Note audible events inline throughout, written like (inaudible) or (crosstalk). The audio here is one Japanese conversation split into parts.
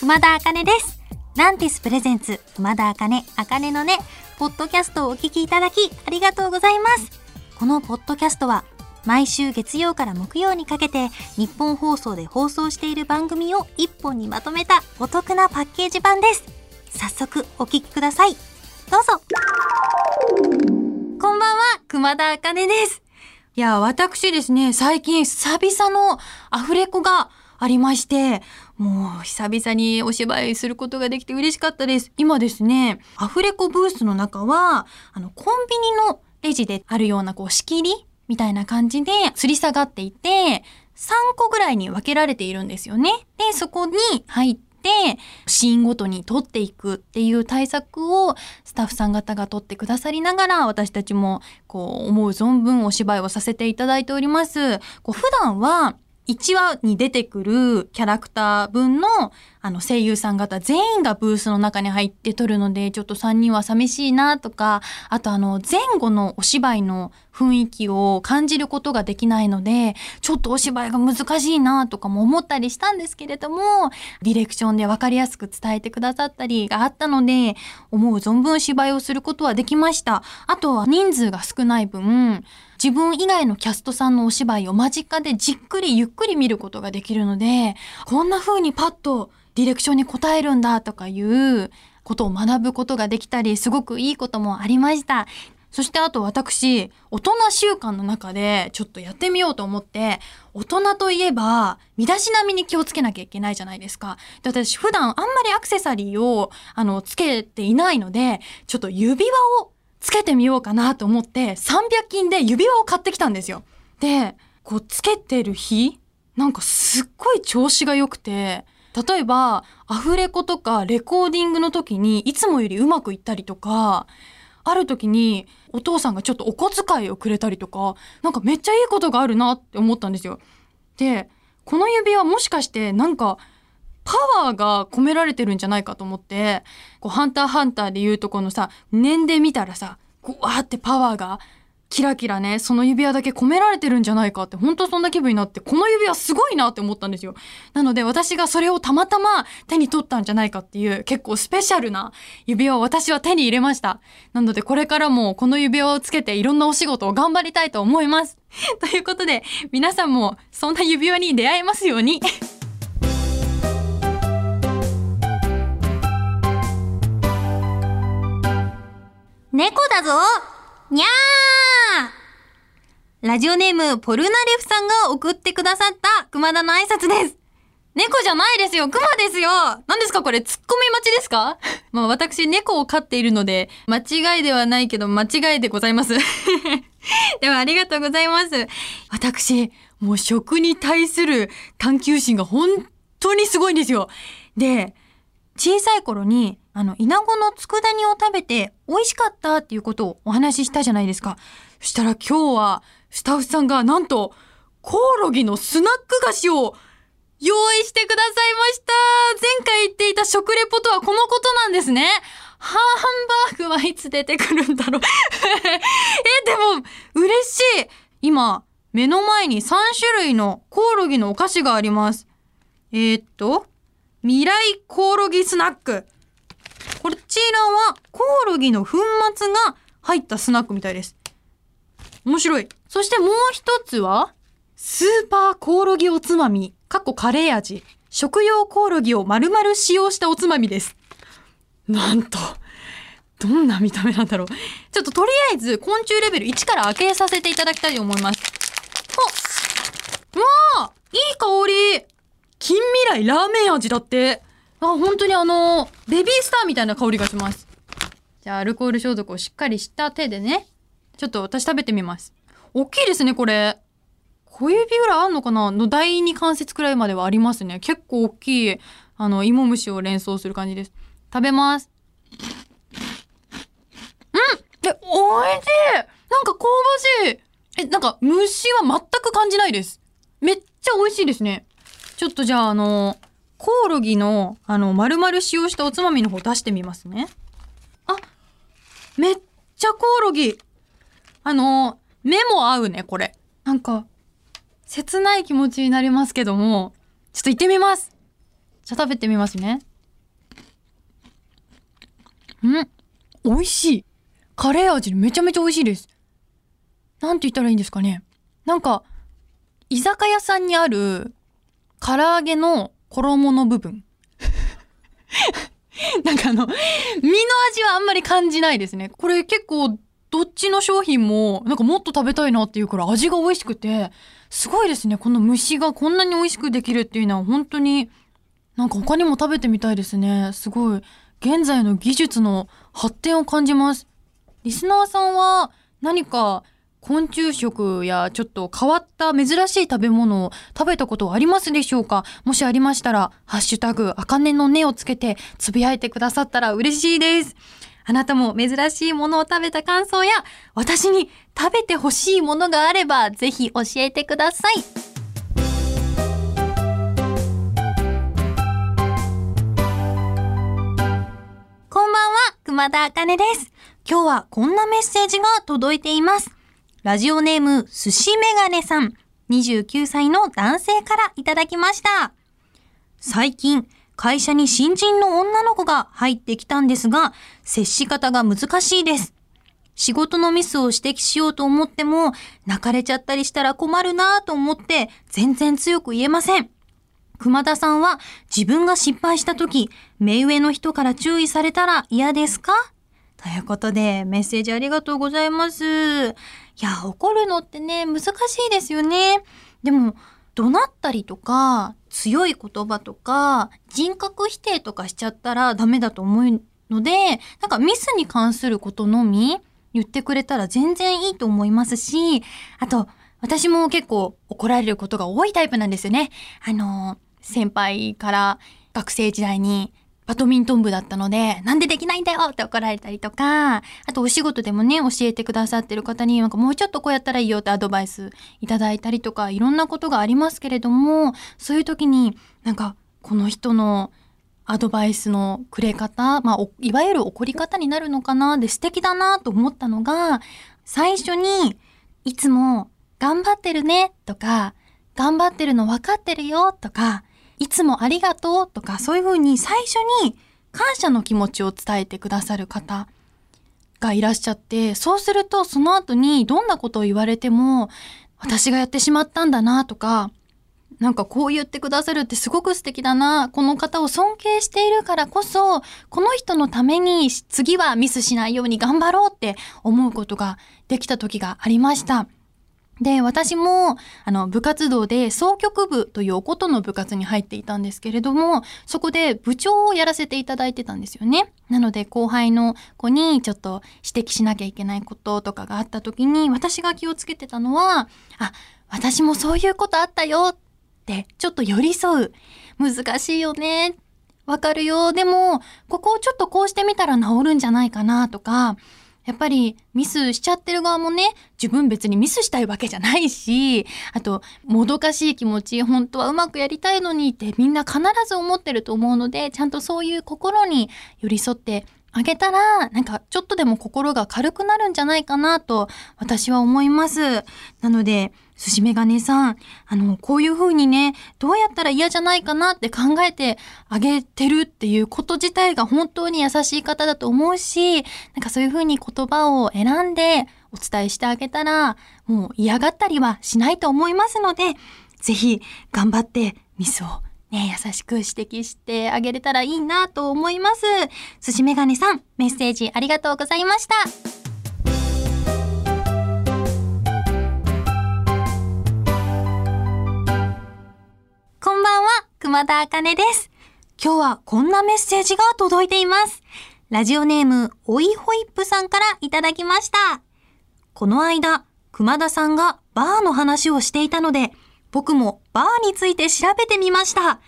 熊田茜です。ランティスプレゼンツ、熊田茜、茜のね、ポッドキャストをお聞きいただき、ありがとうございます。このポッドキャストは、毎週月曜から木曜にかけて、日本放送で放送している番組を一本にまとめたお得なパッケージ版です。早速、お聞きください。どうぞ。こんばんは、熊田茜です。いや、私ですね、最近久々のアフレコがありまして、もう久々にお芝居することができて嬉しかったです。今ですね、アフレコブースの中は、あの、コンビニのレジであるようなこう仕切りみたいな感じで吊り下がっていて、3個ぐらいに分けられているんですよね。で、そこに入って、シーンごとに撮っていくっていう対策をスタッフさん方が撮ってくださりながら私たちもこう思う存分お芝居をさせていただいております。こう普段は1話に出てくるキャラクター分のあの声優さん方全員がブースの中に入って撮るのでちょっと3人は寂しいなとかあとあの前後のお芝居の雰囲気を感じることができないのでちょっとお芝居が難しいなとかも思ったりしたんですけれどもディレクションで分かりやすく伝えてくださったりがあったので思う存分芝居をすることはできました。あとは人数が少ない分自分以外のキャストさんのお芝居を間近でじっくりゆっくり見ることができるのでこんな風にパッとディレクションに応えるんだとかいうことを学ぶことができたりすごくいいこともありました。そしてあと私、大人習慣の中でちょっとやってみようと思って、大人といえば、身だしなみに気をつけなきゃいけないじゃないですか。で私普段あんまりアクセサリーを、あの、つけていないので、ちょっと指輪をつけてみようかなと思って、300均で指輪を買ってきたんですよ。で、こう、つけてる日なんかすっごい調子が良くて、例えば、アフレコとかレコーディングの時にいつもよりうまくいったりとか、ある時にお父さんがちょっとお小遣いをくれたりとか、なんかめっちゃいいことがあるなって思ったんですよ。で、この指輪もしかしてなんかパワーが込められてるんじゃないかと思って、こうハンターハンターで言うとこのさ、念で見たらさ、ぐわーってパワーがキラキラね、その指輪だけ込められてるんじゃないかって、本当そんな気分になって、この指輪すごいなって思ったんですよ。なので私がそれをたまたま手に取ったんじゃないかっていう、結構スペシャルな指輪を私は手に入れました。なのでこれからもこの指輪をつけていろんなお仕事を頑張りたいと思います。(laughs) ということで、皆さんもそんな指輪に出会えますように。猫だぞにゃーラジオネーム、ポルナレフさんが送ってくださった熊田の挨拶です。猫じゃないですよ熊ですよ何ですかこれ？ツッコミ待ちですか？(laughs) まあ私猫を飼っているので、間違いではないけど間違いでございます。(laughs) ではありがとうございます。私、もう食に対する探求心が本当にすごいんですよ。で、小さい頃に、あの、イナゴの佃煮を食べて美味しかったっていうことをお話ししたじゃないですか。そしたら今日は、スタッフさんがなんと、コオロギのスナック菓子を用意してくださいました前回言っていた食レポとはこのことなんですねハンバーグはいつ出てくるんだろう (laughs) え、でも、嬉しい今、目の前に3種類のコオロギのお菓子があります。えー、っと、未来コオロギスナック。こちらはコオロギの粉末が入ったスナックみたいです。面白い。そしてもう一つは、スーパーコオロギおつまみ、かっこカレー味。食用コオロギを丸々使用したおつまみです。なんと、どんな見た目なんだろう。ちょっととりあえず昆虫レベル1から開けさせていただきたいと思います。おわあいい香り近未来ラーメン味だって。あ、本当にあの、ベビースターみたいな香りがします。じゃあ、アルコール消毒をしっかりした手でね。ちょっと私食べてみます。大きいですね、これ。小指ぐらいあんのかなの第二関節くらいまではありますね。結構大きい、あの、芋虫を連想する感じです。食べます。うんえ、おいしいなんか香ばしいえ、なんか虫は全く感じないです。めっちゃ美味しいですね。ちょっとじゃあ、あの、コオロギの、あの、丸々使用したおつまみの方出してみますね。あ、めっちゃコオロギ。あの、目も合うね、これ。なんか、切ない気持ちになりますけども、ちょっと行ってみます。じゃあ食べてみますね。ん美味しい。カレー味めちゃめちゃ美味しいです。なんて言ったらいいんですかね。なんか、居酒屋さんにある唐揚げの衣の部分。(laughs) なんかあの、身の味はあんまり感じないですね。これ結構、どっちの商品も、なんかもっと食べたいなっていうから味が美味しくて、すごいですね。この蒸しがこんなに美味しくできるっていうのは本当に、なんか他にも食べてみたいですね。すごい。現在の技術の発展を感じます。リスナーさんは何か昆虫食やちょっと変わった珍しい食べ物を食べたことありますでしょうか？もしありましたら、ハッシュタグ、あかねの根をつけてつぶやいてくださったら嬉しいです。あなたも珍しいものを食べた感想や、私に食べてほしいものがあれば、ぜひ教えてください。こんばんは、熊田茜です。今日はこんなメッセージが届いています。ラジオネーム、寿司メガネさん、29歳の男性からいただきました。最近、会社に新人の女の子が入ってきたんですが、接し方が難しいです。仕事のミスを指摘しようと思っても、泣かれちゃったりしたら困るなぁと思って、全然強く言えません。熊田さんは自分が失敗した時、目上の人から注意されたら嫌ですか？ということで、メッセージありがとうございます。いや、怒るのってね、難しいですよね。でも、怒鳴ったりとか、強い言葉とか、人格否定とかしちゃったらダメだと思うので、なんかミスに関することのみ言ってくれたら全然いいと思いますし、あと、私も結構怒られることが多いタイプなんですよね。あの、先輩から学生時代にバドミントン部だったので、なんでできないんだよって怒られたりとか、あとお仕事でもね、教えてくださってる方に、なんかもうちょっとこうやったらいいよってアドバイスいただいたりとか、いろんなことがありますけれども、そういう時に、なんか、この人のアドバイスのくれ方、まあ、いわゆる怒り方になるのかなで素敵だなと思ったのが、最初に、いつも、頑張ってるねとか、頑張ってるの分かってるよとか、いつもありがとうとか、そういうふうに最初に感謝の気持ちを伝えてくださる方がいらっしゃって、そうするとその後にどんなことを言われても、私がやってしまったんだなとか、なんかこう言ってくださるってすごく素敵だな。この方を尊敬しているからこそ、この人のために次はミスしないように頑張ろうって思うことができた時がありました。で、私も、あの、部活動で、総局部というおことの部活に入っていたんですけれども、そこで部長をやらせていただいてたんですよね。なので、後輩の子にちょっと指摘しなきゃいけないこととかがあった時に、私が気をつけてたのは、あ、私もそういうことあったよって、ちょっと寄り添う。難しいよね。わかるよ。でも、ここをちょっとこうしてみたら治るんじゃないかなとか、やっぱりミスしちゃってる側もね、自分別にミスしたいわけじゃないし、あと、もどかしい気持ち、本当はうまくやりたいのにってみんな必ず思ってると思うので、ちゃんとそういう心に寄り添ってあげたら、なんかちょっとでも心が軽くなるんじゃないかなと私は思います。なので、寿司メガネさん、あの、こういう風にね、どうやったら嫌じゃないかなって考えてあげてるっていうこと自体が本当に優しい方だと思うし、なんかそういう風に言葉を選んでお伝えしてあげたら、もう嫌がったりはしないと思いますので、ぜひ頑張ってミスをね、優しく指摘してあげれたらいいなと思います。寿司メガネさん、メッセージありがとうございました。こんばんは、熊田茜です。今日はこんなメッセージが届いています。ラジオネーム、おいホイップさんからいただきました。この間、熊田さんがバーの話をしていたので、僕もバーについて調べてみました。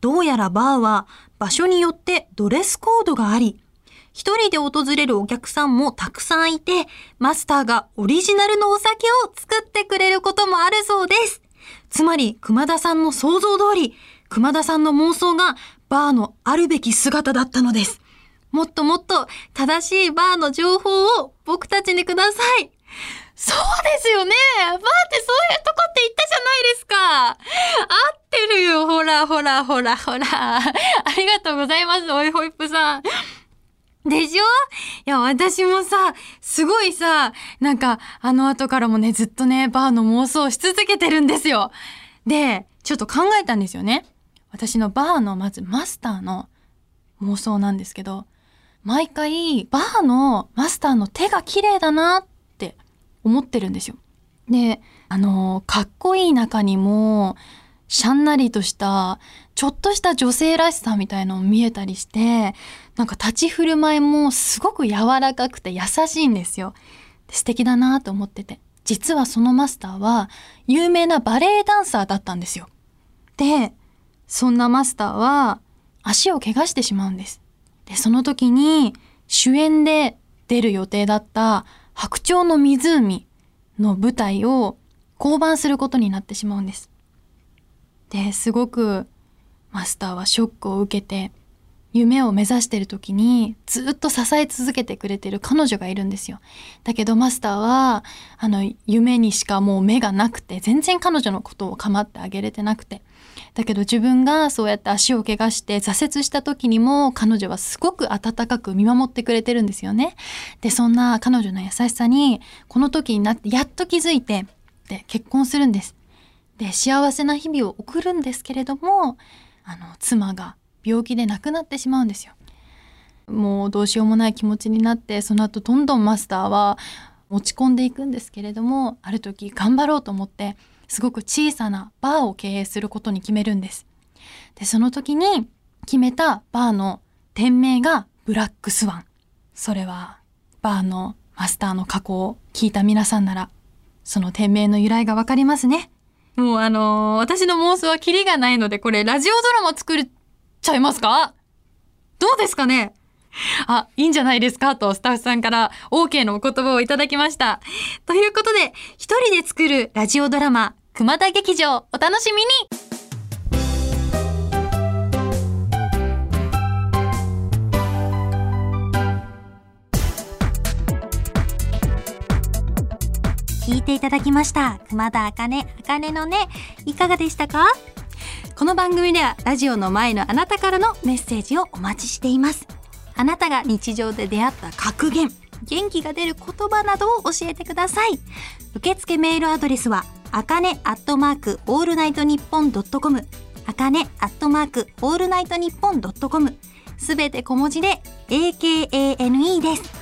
どうやらバーは場所によってドレスコードがあり、一人で訪れるお客さんもたくさんいて、マスターがオリジナルのお酒を作ってくれることもあるそうです。つまり、熊田さんの想像通り、熊田さんの妄想がバーのあるべき姿だったのです。もっともっと正しいバーの情報を僕たちにください。そうですよね。バーってそういうとこって言ったじゃないですか。合ってるよ。ほらほらほらほら。(laughs) ありがとうございます。おいホイップさん。でしょ？いや、私もさ、すごいさ、なんか、あの後からもね、ずっとね、バーの妄想し続けてるんですよ。で、ちょっと考えたんですよね。私のバーの、まずマスターの妄想なんですけど、毎回、バーのマスターの手が綺麗だなって思ってるんですよ。で、あの、かっこいい中にも、しゃんなりとした、ちょっとした女性らしさみたいのも見えたりして、なんか立ち振る舞いもすごく柔らかくて優しいんですよ。素敵だなと思ってて。実はそのマスターは有名なバレエダンサーだったんですよ。で、そんなマスターは足を怪我してしまうんです。で、その時に主演で出る予定だった白鳥の湖の舞台を降板することになってしまうんです。で、すごくマスターはショックを受けて夢を目指してる時にずっと支え続けてくれてる彼女がいるんですよ。だけどマスターはあの夢にしかもう目がなくて全然彼女のことを構ってあげれてなくて。だけど自分がそうやって足を怪我して挫折した時にも彼女はすごく温かく見守ってくれてるんですよね。で、そんな彼女の優しさにこの時になってやっと気づいてで結婚するんです。で、幸せな日々を送るんですけれども、あの、妻が病気で亡くなってしまうんですよ。もうどうしようもない気持ちになって、その後どんどんマスターは落ち込んでいくんですけれども、ある時頑張ろうと思って、すごく小さなバーを経営することに決めるんです。で、その時に決めたバーの店名がブラックスワン。それはバーのマスターの過去を聞いた皆さんなら、その店名の由来がわかりますね。もうあのー私の妄想はキリがないので、これラジオドラマ作っちゃいますか？どうですかね？あ、いいんじゃないですか？とスタッフさんから OK のお言葉をいただきました。ということで、一人で作るラジオドラマ、熊田劇場、お楽しみに！聞いていただきました。熊田あかね、あかねのね、いかがでしたか？この番組ではラジオの前のあなたからのメッセージをお待ちしています。あなたが日常で出会った格言、元気が出る言葉などを教えてください。受付メールアドレスは、あかねアットマークオールナイトニッポンドットコム、あかねアットマークオールナイトニッポンドットコム、すべて小文字で AKANE です。